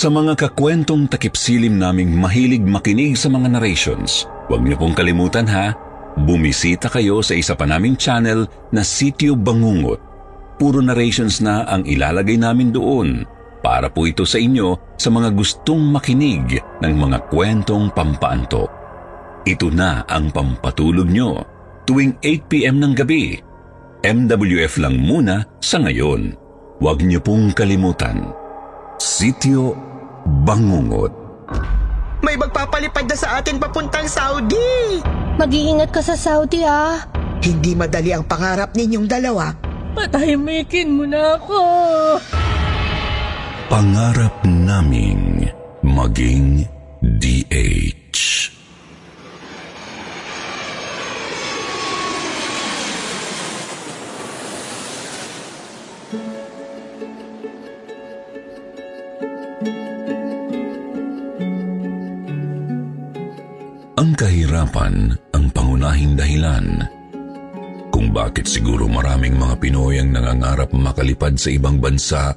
Sa mga kakwentong takipsilim naming mahilig makinig sa mga narrations, huwag niyo pong kalimutan ha, bumisita kayo sa isa pa naming channel na Sityo Bangungot. Puro narrations na ang ilalagay namin doon para po ito sa inyo sa mga gustong makinig ng mga kwentong pampaanto. Ito na ang pampatulog nyo tuwing 8pm ng gabi. MWF lang muna sa ngayon. Huwag niyo pong kalimutan. Sityo Bangungot. May magpapalipad na sa atin papuntang Saudi! Mag-iingat ka sa Saudi ah. Hindi madali ang pangarap ninyong dalawa. Patahimikin mo na ako. Pangarap naming maging DH. Ang kahirapan ang pangunahing dahilan kung bakit siguro maraming mga Pinoy ang nangangarap makalipad sa ibang bansa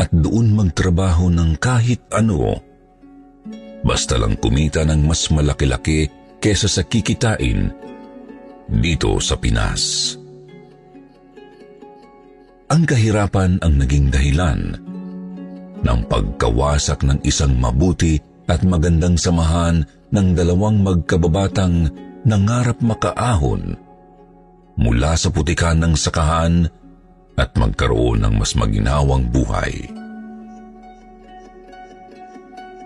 at doon magtrabaho ng kahit ano. Basta lang kumita ng mas malaki-laki kesa sa kikitain dito sa Pinas. Ang kahirapan ang naging dahilan ng pagkawasak ng isang mabuti at magandang samahan ng dalawang magkababatang nangarap makaahon mula sa putikan ng sakahan at magkaroon ng mas maginhawang buhay.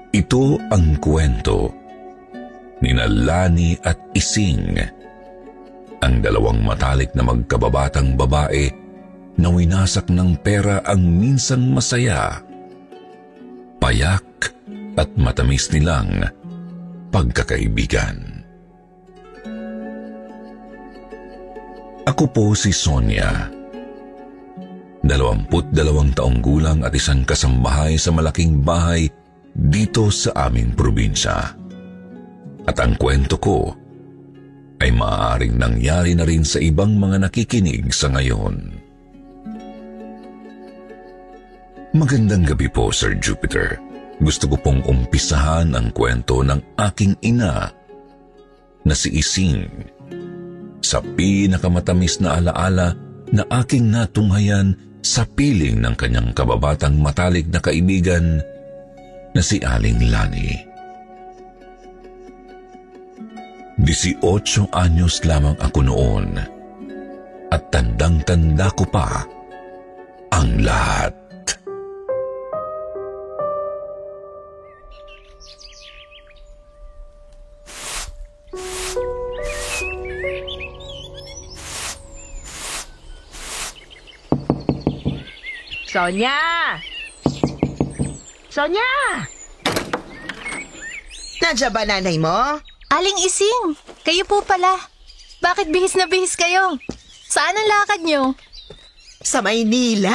Ito ang kwento ni Lani at Ising, ang dalawang matalik na magkababatang babae na winasak ng pera ang minsang masaya, payak at matamis nilang pagkakaibigan. Ako po si Sonia. Dalawamput dalawang taong gulang at isang kasambahay sa malaking bahay dito sa aming probinsya. At ang kwento ko ay maaaring nangyari na rin sa ibang mga nakikinig sa ngayon. Magandang gabi po, Sir Jupiter. Gusto ko pong umpisahan ang kwento ng aking ina na si Ising sa pinakamatamis na alaala na aking natunghayan sa piling ng kanyang kababatang matalik na kaibigan na si Aling Lani. 18 anyos lamang ako noon at tandang-tanda ko pa ang lahat. Sonya! Sonya! Nandiyan ba nanay mo? Aling Ising, kayo po pala. Bakit bihis na bihis kayo? Saan ang lakad nyo? Sa Maynila.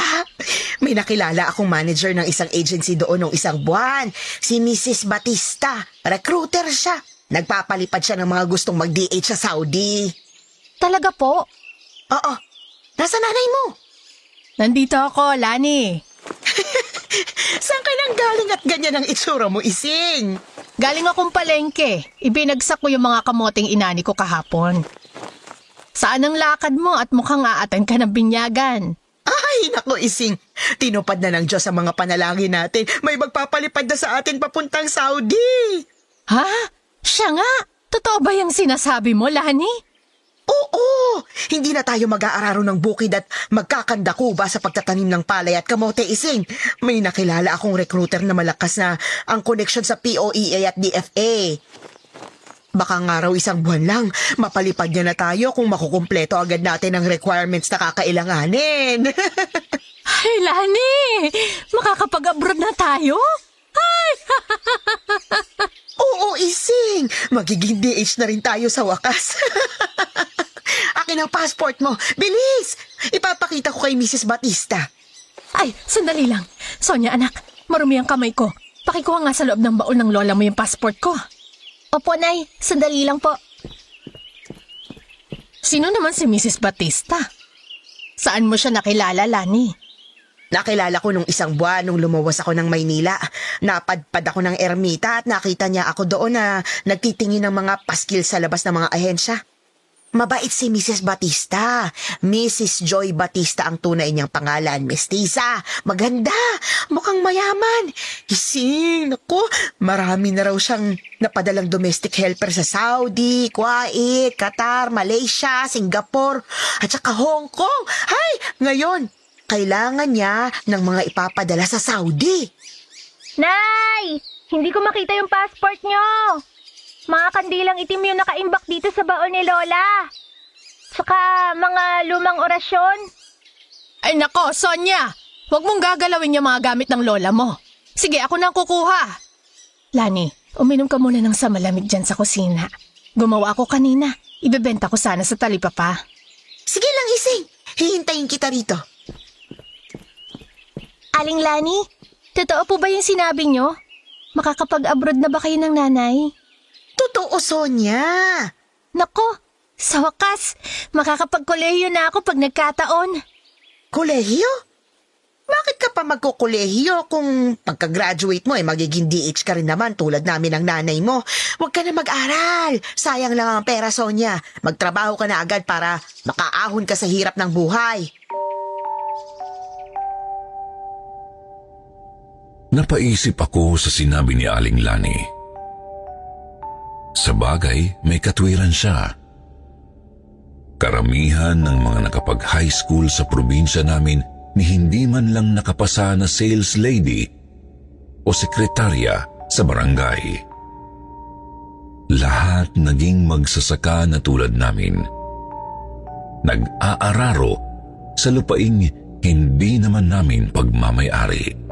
May nakilala akong manager ng isang agency doon ng isang buwan. Si Mrs. Batista. Recruiter siya. Nagpapalipad siya ng mga gustong mag-DH sa Saudi. Talaga po? Oo. Nasa nanay mo? Nandito ako, Lani. Saan ka nang galing at ganyan ang itsura mo, Ising? Galing akong palengke. Ibinagsak ko yung mga kamoting inani ko kahapon. Saan ang lakad mo at mukhang aatan ka ng binyagan? Ay, nako Ising. Tinupad na ng Diyos ang mga panalangin natin. May magpapalipad na sa atin papuntang Saudi. Ha? Siya nga? Totoo ba yung sinasabi mo, Lani? Oo! Hindi na tayo mag-aararo ng bukid at magkakandakuba sa pagtatanim ng palay at kamote ising. May nakilala akong recruiter na malakas na ang connection sa POEA at DFA. Baka nga raw isang buwan lang, mapalipad niya na tayo kung makukumpleto agad natin ang requirements na kakailanganin. Ay, Lani! Makakapag-abroad na tayo? Oo, ising! Magiging DH na rin tayo sa wakas. Akin ang passport mo. Bilis! Ipapakita ko kay Mrs. Batista. Ay, sandali lang. Sonia, anak, marumi ang kamay ko. Pakikuha nga sa loob ng baon ng lola mo yung passport ko. Opo, Nay. Sandali lang po. Sino naman si Mrs. Batista? Saan mo siya nakilala, Lani? Nakilala ko nung isang buwan nung lumuwas ako ng Maynila. Napadpad ako ng ermita at nakita niya ako doon na nagtitingin ng mga paskil sa labas ng mga ahensya. Mabait si Mrs. Batista. Mrs. Joy Batista ang tunay niyang pangalan. Mestiza. Maganda. Mukhang mayaman. Ising, naku, marami na raw siyang napadalang domestic helper sa Saudi, Kuwait, Qatar, Malaysia, Singapore, at saka Hong Kong. Hay, ngayon, kailangan niya ng mga ipapadala sa Saudi. Nay! Hindi ko makita yung passport nyo. Mga kandilang itim yung nakaimbak dito sa baon ni Lola. Saka mga lumang orasyon. Ay nako, Sonia! Huwag mong gagalawin yung mga gamit ng lola mo. Sige, ako na ang kukuha. Lani, uminom ka muna ng sa malamig dyan sa kusina. Gumawa ako kanina. Ibebenta ko sana sa talipapa. Sige lang, Ising. Hihintayin kita rito. Aling Lani, totoo po ba yung sinabi nyo? Makakapag-abroad na ba kayo ng nanay? Totoo, Sonia. Nako, sa wakas, makakapagkolehiyo na ako pag nagkataon. Kolehiyo? Bakit ka pa magkukolehiyo kung pagka-graduate mo ay magiging DH ka rin naman tulad namin ng nanay mo? Huwag ka na mag-aral. Sayang lang ang pera, Sonia. Magtrabaho ka na agad para makaahon ka sa hirap ng buhay. Napaisip ako sa sinabi ni Aling Lani. Sa bagay, may katwiran siya. Karamihan ng mga nakapag-high school sa probinsya namin ni hindi man lang nakapasa na sales lady o sekretarya sa barangay. Lahat naging magsasaka na tulad namin. Nag-aararo sa lupaing hindi naman namin pagmamayari.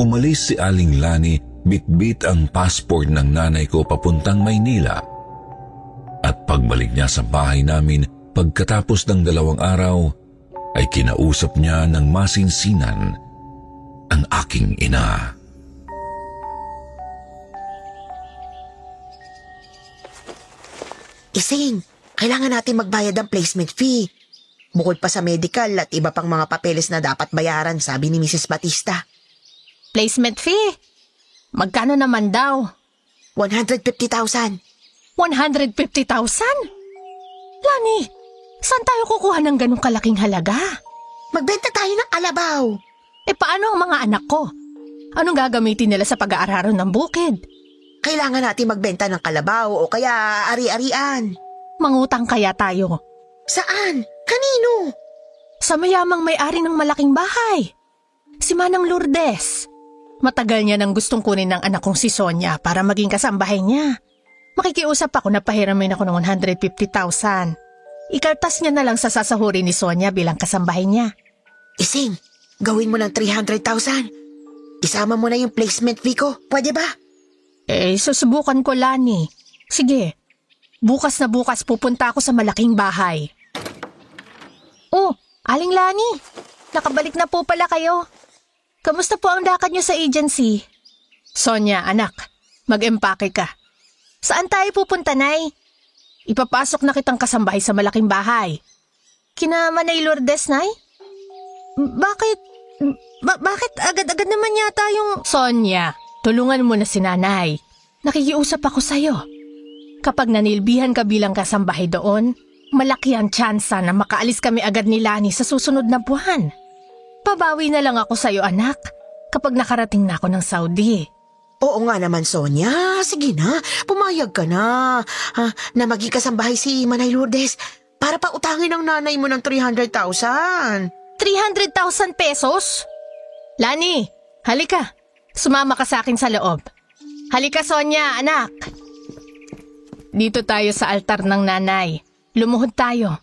Umalis si Aling Lani, bitbit ang passport ng nanay ko papuntang Maynila. At pagbalik niya sa bahay namin pagkatapos ng dalawang araw, ay kinausap niya ng masinsinan ang aking ina. Ising, kailangan natin magbayad ng placement fee. Bukod pa sa medical at iba pang mga papeles na dapat bayaran, sabi ni Mrs. Batista. Placement fee? Magkano naman daw? 150,000. 150,000? Lani, saan tayo kukuha ng ganong kalaking halaga? Magbenta tayo ng alabaw. Eh paano ang mga anak ko? Anong gagamitin nila sa pag-aararon ng bukid? Kailangan natin magbenta ng kalabaw o kaya ari-arian. Mangutang kaya tayo? Saan? Kanino? Sa mayamang may-ari ng malaking bahay. Si Manang Lourdes. Matagal niya nang gustong kunin ng anak kong si Sonia para maging kasambahay niya. Makikiusap ako na pahiramin ako ng 150,000. Ikaltas niya na lang sa sasahuri ni Sonia bilang kasambahay niya. Ising, gawin mo ng 300,000. Isama mo na yung placement fee ko. Pwede ba? Eh, susubukan ko, Lani. Sige. Bukas na bukas pupunta ako sa malaking bahay. Oh, Aling Lani. Nakabalik na po pala kayo. Kamusta po ang lakad niyo sa agency? Sonia, anak. Mag-empake ka. Saan tayo pupunta, Nay? Ipapasok na kitang kasambahay sa malaking bahay. Kina Manay Lourdes, Nay? Bakit? Ba- bakit agad-agad naman yata yung... Sonia, tulungan mo na si nanay. Nakikiusap ako sa'yo. Kapag nanilbihan ka bilang kasambahay doon, malaki ang tsansa na makaalis kami agad ni Lani sa susunod na buwan. Pabawi na lang ako sa'yo, anak, kapag nakarating na ako ng Saudi. Oo nga naman, Sonia. Sige na, pumayag ka na. Ha, na maging kasambahay si Manay Lourdes para pa utangin ng nanay mo ng 300,000. 300,000 pesos? Lani, halika. Sumama ka sa akin sa loob. Halika Sonya, anak. Dito tayo sa altar ng nanay. Lumuhod tayo.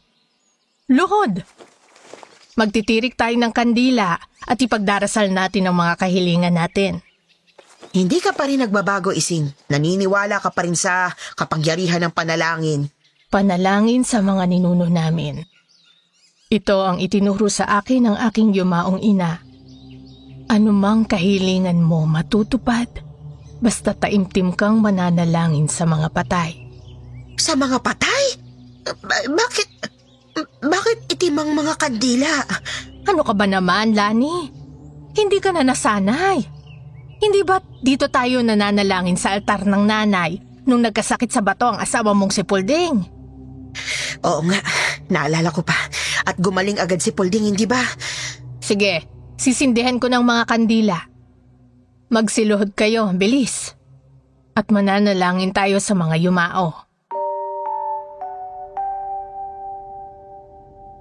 Luhod! Magtitirik tayo ng kandila at ipagdarasal natin ang mga kahilingan natin. Hindi ka pa rin nagbabago, Ising. Naniniwala ka pa rin sa kapangyarihan ng panalangin. Panalangin sa mga ninuno namin. Ito ang itinuro sa akin ng aking yumaong ina. Anumang kahilingan mo matutupad, basta taimtim kang mananalangin sa mga patay. Sa mga patay? Ba- bakit? Bakit itim ang mga kandila? Ano ka ba naman, Lani? Hindi ka na nasanay. Hindi ba dito tayo nananalangin sa altar ng nanay nung nagkasakit sa bato ang asawa mong si Pulding? Oo nga, naalala ko pa. At gumaling agad si Pulding, hindi ba? Sige, sisindihan ko ng mga kandila. Magsiluhod kayo, bilis. At mananalangin tayo sa mga yumao.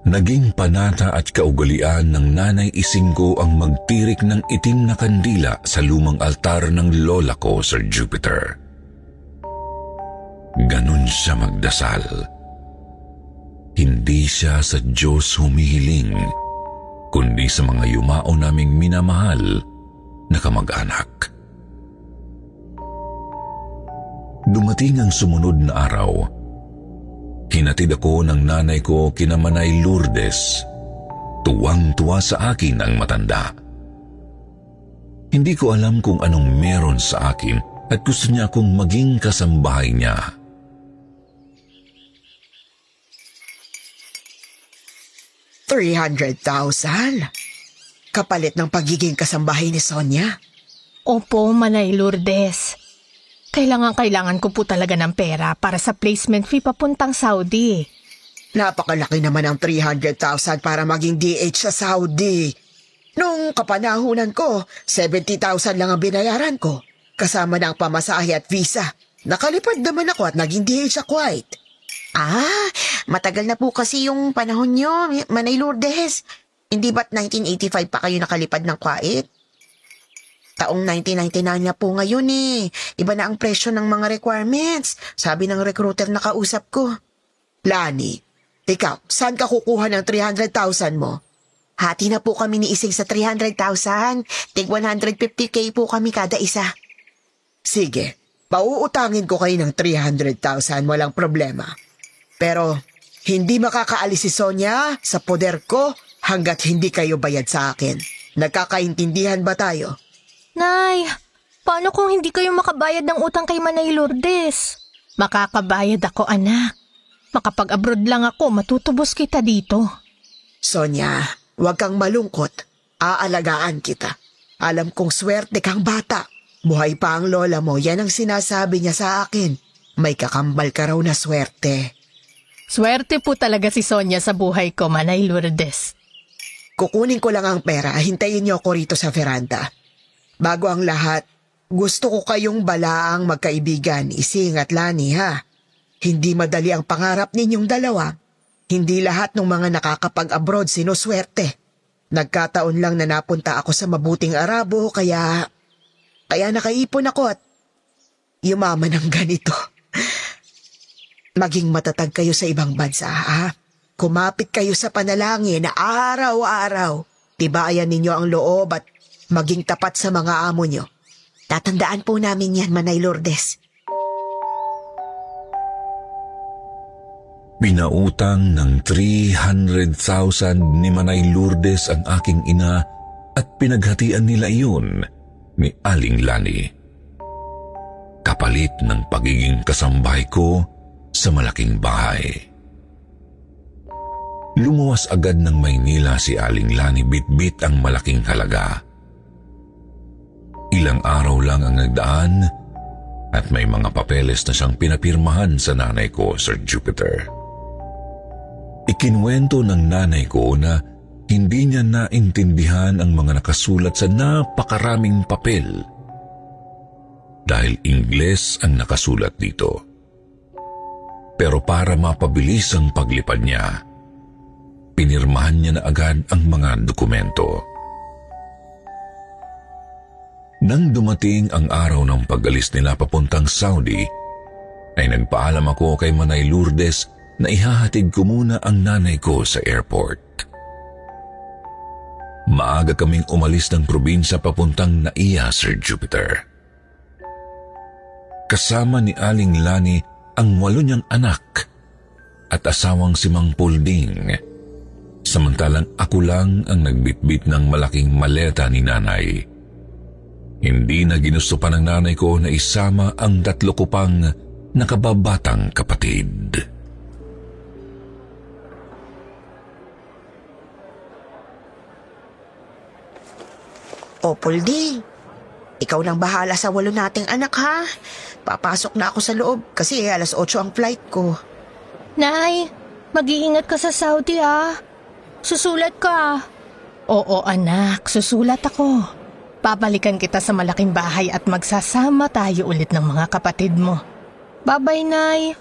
Naging panata at kaugalian ng nanay Isinggo ang magtirik ng itim na kandila sa lumang altar ng lola ko, Sir Jupiter. Ganun siya magdasal. Hindi siya sa Diyos humihiling, kundi sa mga yumao naming minamahal na kamag-anak. Dumating ang sumunod na araw. Hinatid ako ng nanay ko kina Manay Lourdes. Tuwang-tuwa sa akin ang matanda. Hindi ko alam kung anong meron sa akin at gusto niya akong maging kasambahay niya. $300,000? Kapalit ng pagiging kasambahay ni Sonia? Opo, Manay Lourdes. Kailangan kailangan ko po talaga ng pera para sa placement fee papuntang Saudi. Napakalaki naman ang 300,000 para maging DH sa Saudi. Nung kapanahunan ko, 70,000 lang ang binayaran ko. Kasama na ang pamasahe at visa. Nakalipad naman ako at naging DH sa Kuwait. Ah, matagal na po kasi yung panahon nyo, Manay Lourdes. Hindi ba't 1985 pa kayo nakalipad ng Kuwait? Taong 1999 na po ngayon eh. Iba na ang presyo ng mga requirements. Sabi ng recruiter na kausap ko. Lani, ikaw, saan ka kukuha ng 300,000 mo? Hati na po kami ni Ising sa 300,000. Tig 150k po kami kada isa. Sige, pauutangin ko kayo ng 300,000, walang problema. Pero hindi makakaalis si Sonia sa poder ko hanggat hindi kayo bayad sa akin. Nagkakaintindihan ba tayo? Nay, paano kung hindi kayo makabayad ng utang kay Manay Lourdes? Makakabayad ako, anak. Makapag-abroad lang ako, matutubos kita dito. Sonia, huwag kang malungkot. Aalagaan kita. Alam kong swerte kang bata. Buhay pa ang lola mo, yan ang sinasabi niya sa akin. May kakambal ka raw na swerte. Swerte po talaga si Sonia sa buhay ko, Manay Lourdes. Kukunin ko lang ang pera, hintayin niyo ako rito sa veranda. Bago ang lahat, gusto ko kayong balaang magkaibigan, Ising at Lani ha. Hindi madali ang pangarap ninyong dalawa. Hindi lahat ng mga nakakapag-abroad sinuswerte. Nagkataon lang na napunta ako sa mabuting Arabo kaya... Kaya nakaipon ako at yumaman ng ganito. Maging matatag kayo sa ibang bansa, ha? Kumapit kayo sa panalangin na araw-araw. Tibayan ninyo ang loob at maging tapat sa mga amo nyo. Tatandaan po namin yan, Manay Lourdes. Pinautang ng 300,000 ni Manay Lourdes ang aking ina at pinaghatian nila iyon ni Aling Lani. Kapalit ng pagiging kasambahay ko sa malaking bahay. Lumuwas agad ng Maynila si Aling Lani bitbit ang malaking halaga. Ilang araw lang ang nagdaan at may mga papeles na siyang pinapirmahan sa nanay ko, Sir Jupiter. Ikinwento ng nanay ko na hindi niya naintindihan ang mga nakasulat sa napakaraming papel dahil Ingles ang nakasulat dito. Pero para mapabilis ang paglipad niya, pinirmahan niya na agad ang mga dokumento. Nang dumating ang araw ng pag-alis nila papuntang Saudi, ay nagpaalam ako kay Manay Lourdes na ihahatid ko muna ang nanay ko sa airport. Maaga kaming umalis ng probinsya papuntang Naiya, Sir Jupiter. Kasama ni Aling Lani ang walo niyang anak at asawang si Mang Pulding. Samantalang ako lang ang nagbitbit ng malaking maleta ni nanay. Hindi na ginusto pa ng nanay ko na isama ang tatlo ko pang nakababatang kapatid. O, Puldi, ikaw nang bahala sa walo nating anak ha. Papasok na ako sa loob kasi alas 8 ang flight ko. Nay, mag-iingat ka sa Saudi ah. Susulat ka. Oo anak, susulat ako. Babalikan kita sa malaking bahay at magsasama tayo ulit ng mga kapatid mo. Babay, Nay.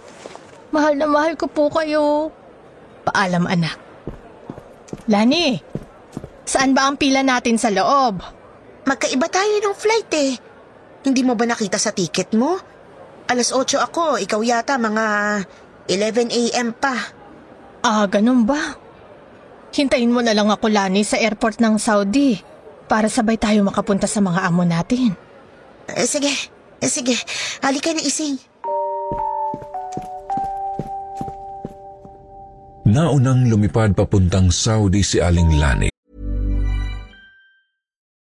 Mahal na mahal ko po kayo. Paalam, anak. Lani, saan ba ang pila natin sa loob? Magkaiba tayo ng flight eh. Hindi mo ba nakita sa ticket mo? Alas 8 ako, ikaw yata mga 11 a.m. pa. Ah, ganun ba? Hintayin mo na lang ako, Lani, sa airport ng Saudi para sabay tayo makapunta sa mga amo natin. Eh, sige, eh, sige. Halika na ising. Naunang lumipad papuntang Saudi si Aling Lani.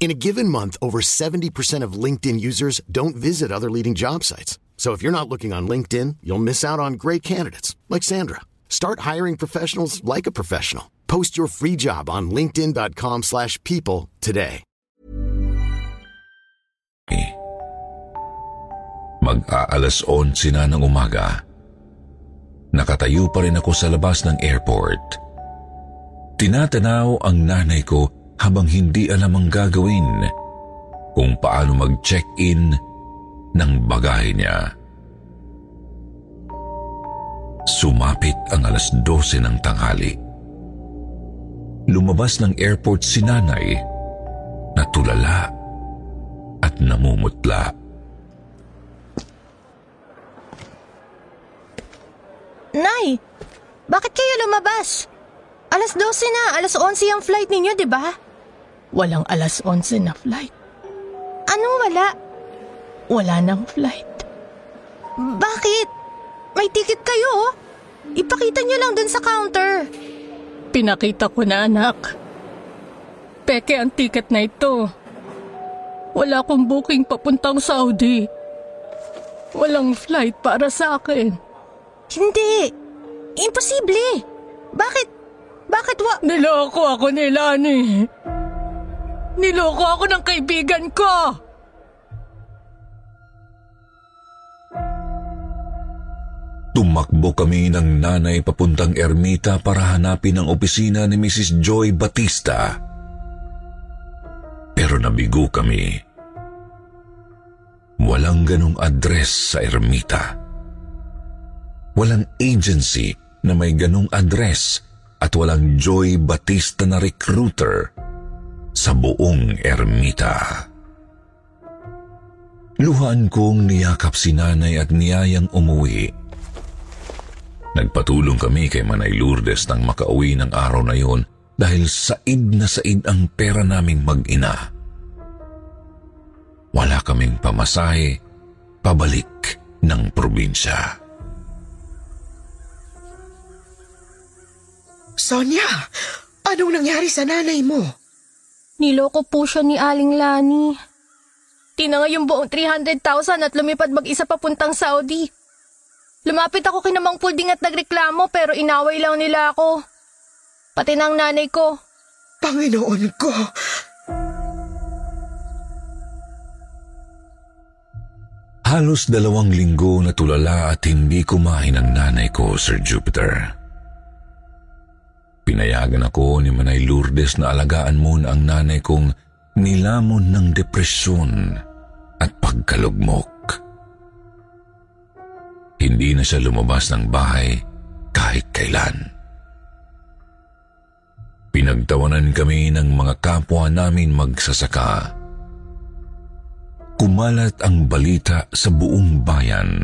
In a given month, over 70% of LinkedIn users don't visit other leading job sites. So if you're not looking on LinkedIn, you'll miss out on great candidates like Sandra. Start hiring professionals like a professional. Post your free job on linkedin.com/people today. Mag-aalas 11 na ng umaga. Nakatayo pa rin ako sa labas ng airport. Tinatanaw ang nanay ko habang hindi alam ang gagawin kung paano mag-check-in ng bagahe niya. Sumapit ang alas 12 ng tanghali. Lumabas ng airport si nanay na tulala at namumutla. Nay, bakit kayo lumabas? Alas 12 na, alas 11 ang flight ninyo, di ba? Walang alas 11 na flight. Anong wala? Wala nang flight. Bakit? May ticket kayo, oh. Ipakita niyo lang dun sa counter. Pinakita ko na, anak. Peke ang ticket na ito. Wala akong booking papuntang Saudi. Walang flight para sa akin. Hindi. Imposible. Bakit? Bakit wa... Niloko ako ni Lani. Niloko ako ng kaibigan ko. Tumakbo kami ng nanay papuntang ermita para hanapin ang opisina ni Mrs. Joy Batista. Pero nabigo kami. Walang ganong address sa ermita. Walang agency na may ganong address at walang Joy Batista na recruiter sa buong ermita. Luhaan kong niyakap si nanay at niyayang umuwi. Nagpatulong kami kay Manay Lourdes nang makauwi ng araw na yon dahil said na said ang pera naming mag-ina. Wala kaming pamasahe pabalik ng probinsya. Sonia, anong nangyari sa nanay mo? Niloko po siya ni Aling Lani. na nga yung buong 300,000 at lumipad mag-isa papuntang Saudi. Lumapit ako kina Mang Puding at nagreklamo pero inaway lang nila ako. Pati ng nanay ko. Panginoon ko! Halos dalawang linggo na tulala at hindi kumain ang nanay ko, Sir Jupiter. Pinayagan ako ni Manay Lourdes na alagaan muna ang nanay kong nilamon ng depresyon at pagkalugmok. Hindi na siya lumabas ng bahay kahit kailan. Pinagtawanan kami ng mga kapwa namin magsasaka. Kumalat ang balita sa buong bayan.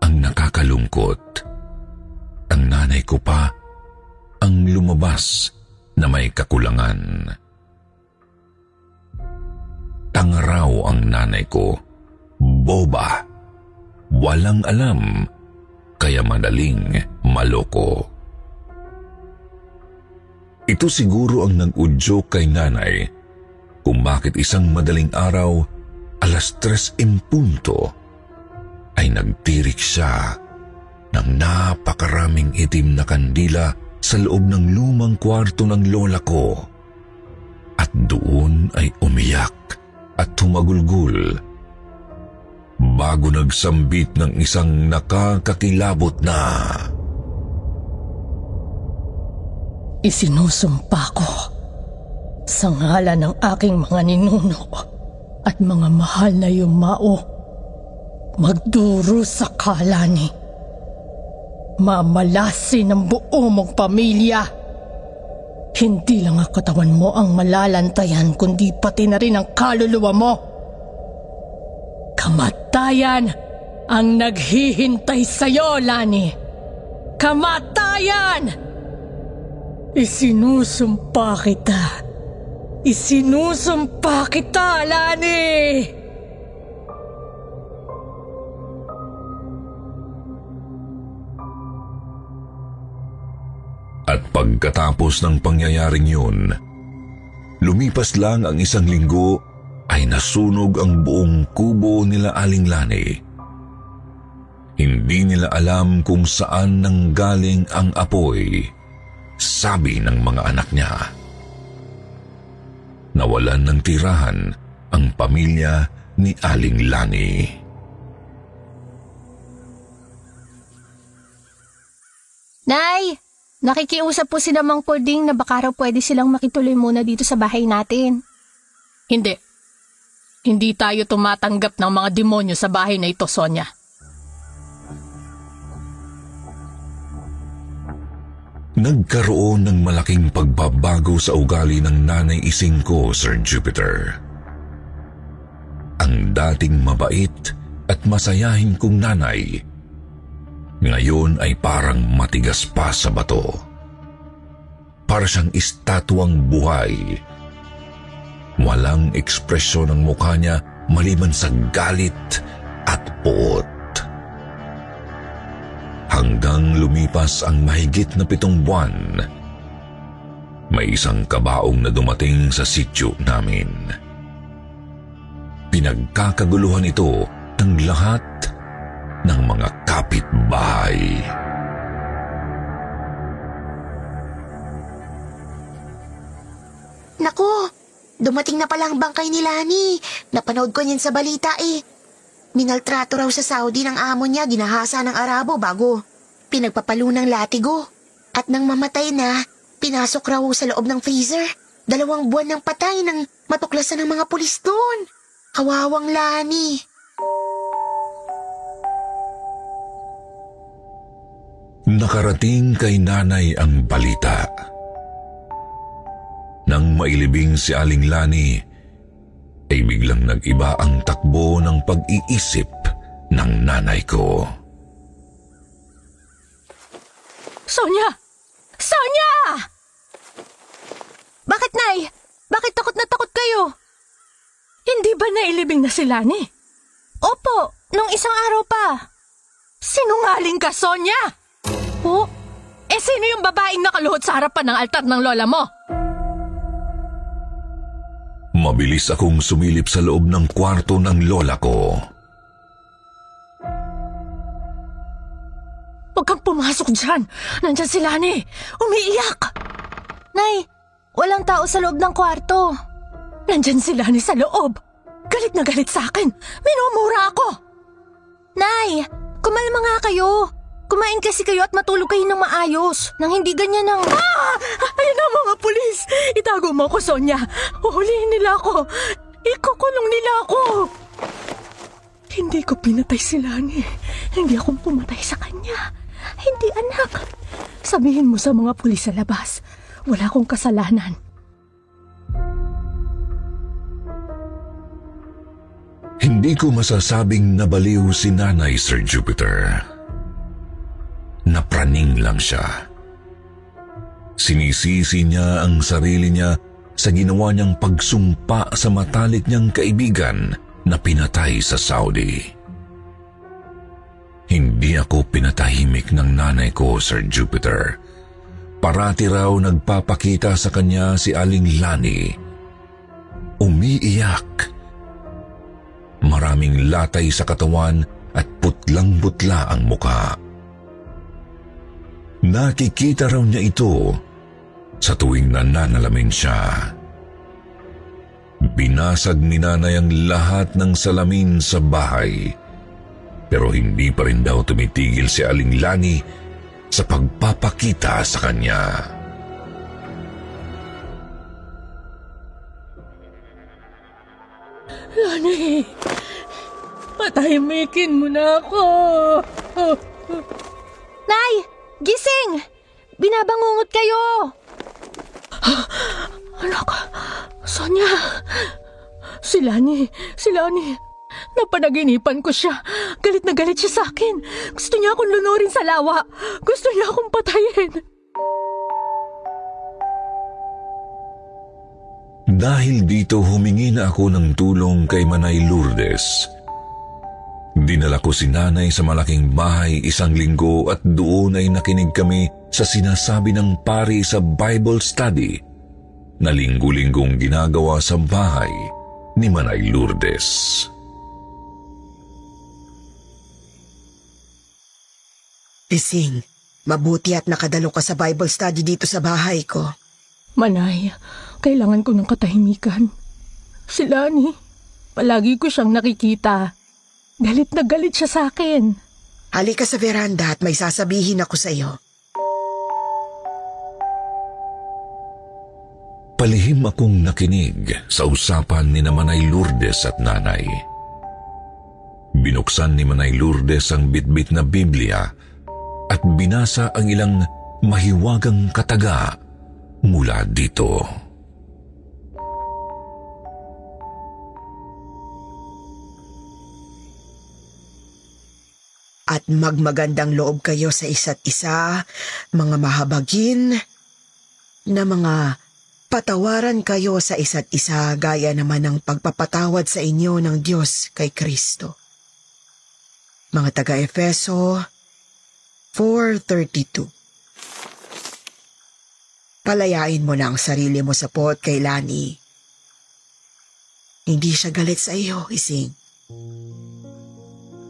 Ang nakakalungkot, ang nanay ko pa ang lumabas na may kakulangan. Tangaraw ang nanay ko, boba, walang alam, kaya madaling maloko. Ito siguro ang nag-udyo kay nanay kung bakit isang madaling araw, alas tres impunto, ay nagtirik siya ng napakaraming itim na kandila sa loob ng lumang kwarto ng lola ko. At doon ay umiyak at tumagulgul bago nagsambit ng isang nakakakilabot na Isinusumpa ko sa ngalan ng aking mga ninuno at mga mahal na yumao magduro sa kalani. Mamalasin ang buo mong pamilya. Hindi lang ang katawan mo ang malalantayan kundi pati na rin ang kaluluwa mo. Kamatayan ang naghihintay sa'yo, Lani. Kamatayan! Isinusumpa kita. Isinusumpa kita, Lani! At pagkatapos ng pangyayaring yun, lumipas lang ang isang linggo ay nasunog ang buong kubo nila Aling Lani. Hindi nila alam kung saan nanggaling ang apoy, sabi ng mga anak niya. Nawalan ng tirahan ang pamilya ni Aling Lani. Nay, nakikiusap po si Mang Puding na baka raw pwede silang makituloy muna dito sa bahay natin. Hindi. Hindi tayo tumatanggap ng mga demonyo sa bahay na ito, Sonia. Nagkaroon ng malaking pagbabago sa ugali ng nanay ising ko, Sir Jupiter. Ang dating mabait at masayahin kong nanay, ngayon ay parang matigas pa sa bato. Para siyang estatwang buhay. Walang ekspresyon ng mukha niya maliban sa galit at puot. Hanggang lumipas ang mahigit na pitong buwan, may isang kabaong na dumating sa sityo namin. Pinagkakaguluhan ito ng lahat ng mga kapitbahay. Naku, dumating na pala ang bangkay ni Lani. Napanood ko niyan sa balita eh. Minaltrato raw sa Saudi ng amo niya, ginahasa ng Arabo bago pinagpapalo ng latigo. At nang mamatay na, pinasok raw sa loob ng freezer. Dalawang buwan ng patay nang matuklasan ng mga pulis doon. Kawawang Lani. Nakarating kay nanay ang balita. Nang mailibing si Aling Lani, ay biglang nag-iba ang takbo ng pag-iisip ng nanay ko. Sonia! Sonia! Bakit, Nay? Bakit takot na takot kayo? Hindi ba nailibing na si Lani? Opo, nung isang araw pa. Sinungaling ka, Sonia! Po? Eh sino yung babaeng nakaluhod sa harapan ng altar ng lola mo? Mabilis akong sumilip sa loob ng kwarto ng lola ko. Huwag kang pumasok dyan. Nandyan si Lani. Umiiyak. Nay, walang tao sa loob ng kwarto. Nandyan si Lani sa loob. Galit na galit sa akin. Minumura ako. Nay, kumalma nga kayo. Kumain kasi kayo at matulog kayo ng maayos. Nang hindi ganyan ang... Ah! Ayun na mga pulis! Itago mo ako, Sonia. Uhulihin nila ako. Ikukulong nila ako. Hindi ko pinatay si Lani. Hindi akong pumatay sa kanya. Hindi anak. Sabihin mo sa mga pulis sa labas. Wala akong kasalanan. Hindi ko masasabing nabaliw si Nanay Sir Jupiter. Napraning lang siya. Sinisisi niya ang sarili niya sa ginawa niyang pagsumpa sa matalik niyang kaibigan na pinatay sa Saudi. Hindi ako pinatahimik ng nanay ko, Sir Jupiter. Parati raw nagpapakita sa kanya si Aling Lani. Umiiyak. Maraming latay sa katawan at putlang-butla ang muka. Nakikita raw niya ito sa tuwing nananalamin siya. Binasag ni nanay ang lahat ng salamin sa bahay. Pero hindi pa rin daw tumitigil si Aling Lani sa pagpapakita sa kanya. Lani, patahimikin mo na ako. Nay! Gising! Binabangungot kayo! Anak, Sonia, si Lani, si Lani. Napanaginipan ko siya. Galit na galit siya sa akin. Gusto niya akong lunurin sa lawa. Gusto niya akong patayin. Dahil dito humingi na ako ng tulong kay Manay Lourdes. Dinala ko si nanay sa malaking bahay isang linggo at doon ay nakinig kami sa sinasabi ng pari sa Bible study na linggo-linggong ginagawa sa bahay ni Manay Lourdes. Ising, mabuti at nakadalo ka sa Bible study dito sa bahay ko. Manay, kailangan ko ng katahimikan. Si Lani, palagi ko siyang nakikita. Galit na galit siya sa akin. Halika sa veranda at may sasabihin ako sa iyo. Palihim akong nakinig sa usapan ni na Manay Lourdes at nanay. Binuksan ni Manay Lourdes ang bitbit na Biblia at binasa ang ilang mahiwagang kataga mula dito. At magmagandang loob kayo sa isa't isa, mga mahabagin, na mga patawaran kayo sa isa't isa gaya naman ng pagpapatawad sa inyo ng Diyos kay Kristo. Mga taga-Efeso 4.32 Palayain mo na ang sarili mo sa pot kay Lani. Hindi siya galit sa iyo, ising.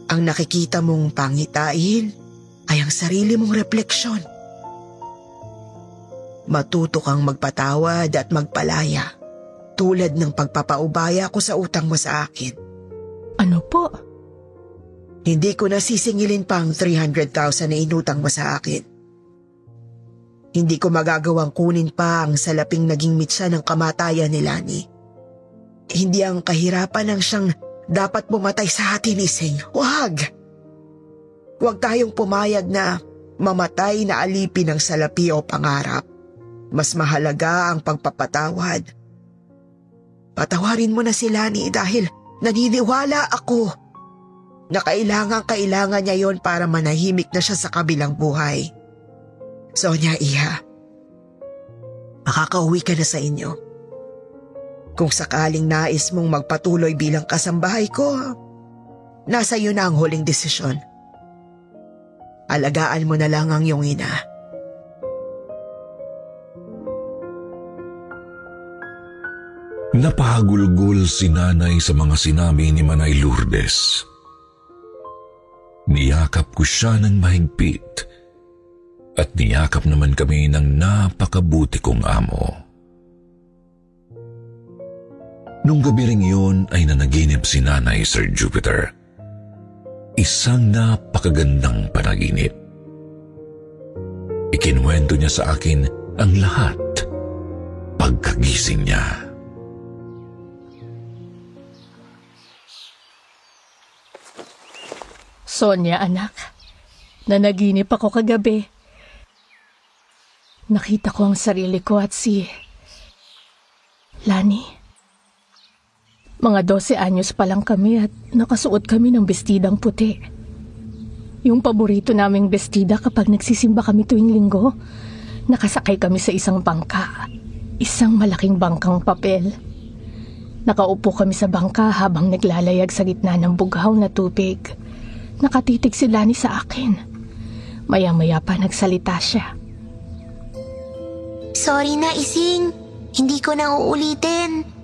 Ang nakikita mong pangitain ay ang sarili mong refleksyon. Matuto kang magpatawad at magpalaya tulad ng pagpapaubaya ko sa utang mo sa akin. Ano po? Hindi ko nasisingilin pa ang 300,000 na inutang mo sa akin. Hindi ko magagawang kunin pa ang salaping naging mitsa ng kamatayan ni Lani. Hindi ang kahirapan ng siyang dapat pumatay sa atin, Ising. Huwag! Huwag tayong pumayag na mamatay na alipin ng salapi o pangarap. Mas mahalaga ang pagpapatawad. Patawarin mo na si Lani dahil naniniwala ako na kailangan-kailangan niya yon para manahimik na siya sa kabilang buhay. Sonya, iha, makakauwi ka na sa inyo. Kung sakaling nais mong magpatuloy bilang kasambahay ko, nasa iyo na ang huling desisyon. Alagaan mo na lang ang iyong ina. Napahagulgul si nanay sa mga sinabi ni Manay Lourdes. Niyakap ko siya ng mahigpit at niyakap naman kami ng napakabuti kong amo. Nung gabi ring yun ay nanaginip si nanay Sir Jupiter. Isang napakagandang panaginip. Ikinwento niya sa akin ang lahat pagkagising niya. Sonia, anak. Nanaginip ako kagabi. Nakita ko ang sarili ko at si... Lani. Mga 12 anyos pa lang kami at nakasuot kami ng bestidang puti. Yung paborito naming bestida kapag nagsisimba kami tuwing linggo, nakasakay kami sa isang bangka. Isang malaking bangkang papel. Nakaupo kami sa bangka habang naglalayag sa gitna ng bughaw na tubig. Nakatitig si Lani sa akin. Maya-maya pa nagsalita siya. Sorry na, Ising. Hindi ko na uulitin.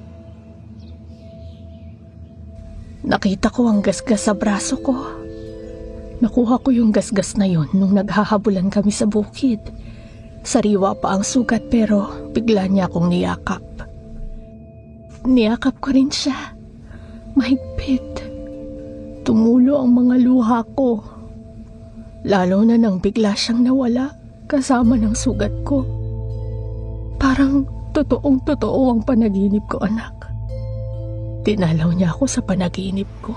Nakita ko ang gasgas sa braso ko. Nakuha ko yung gasgas na yon nung naghahabulan kami sa bukid. Sariwa pa ang sugat pero bigla niya akong niyakap. Niyakap ko rin siya. Mahigpit. Tumulo ang mga luha ko. Lalo na nang bigla siyang nawala kasama ng sugat ko. Parang totoong totoo ang panaginip ko, anak. Tinalaw niya ako sa panaginip ko.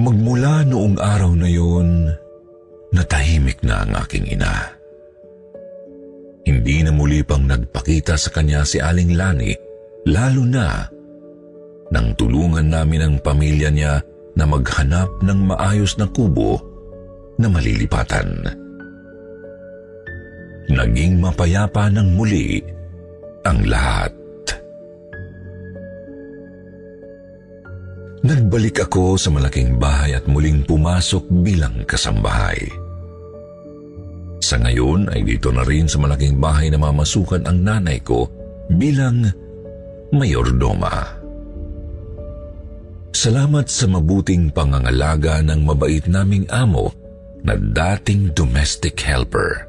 Magmula noong araw na yun, natahimik na ang aking ina. Hindi na muli pang nagpakita sa kanya si Aling Lani, lalo na nang tulungan namin ang pamilya niya na maghanap ng maayos na kubo na malilipatan. Naging mapayapa ng muli ang lahat. Nagbalik ako sa malaking bahay at muling pumasok bilang kasambahay. Sa ngayon ay dito na rin sa malaking bahay na mamasukan ang nanay ko bilang mayordoma. Salamat sa mabuting pangangalaga ng mabait naming amo na dating domestic helper.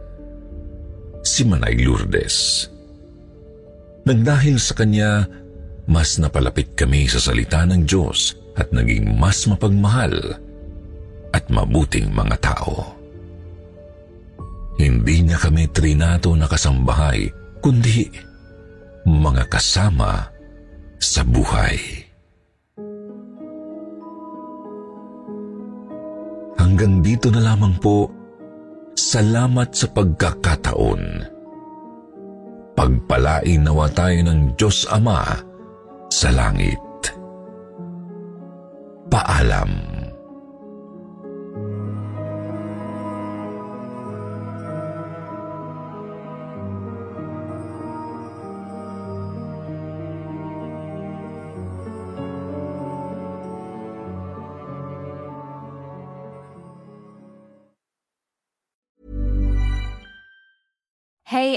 Si Manay Lourdes. Nagdahil sa kanya, mas napalapit kami sa salita ng Diyos at naging mas mapagmahal at mabuting mga tao. Hindi niya kami trinato na kasambahay, kundi mga kasama sa buhay. Hanggang dito na lamang po, salamat sa pagkakataon. Pagpalain nawa tayo ng Diyos Ama sa langit. Paalam.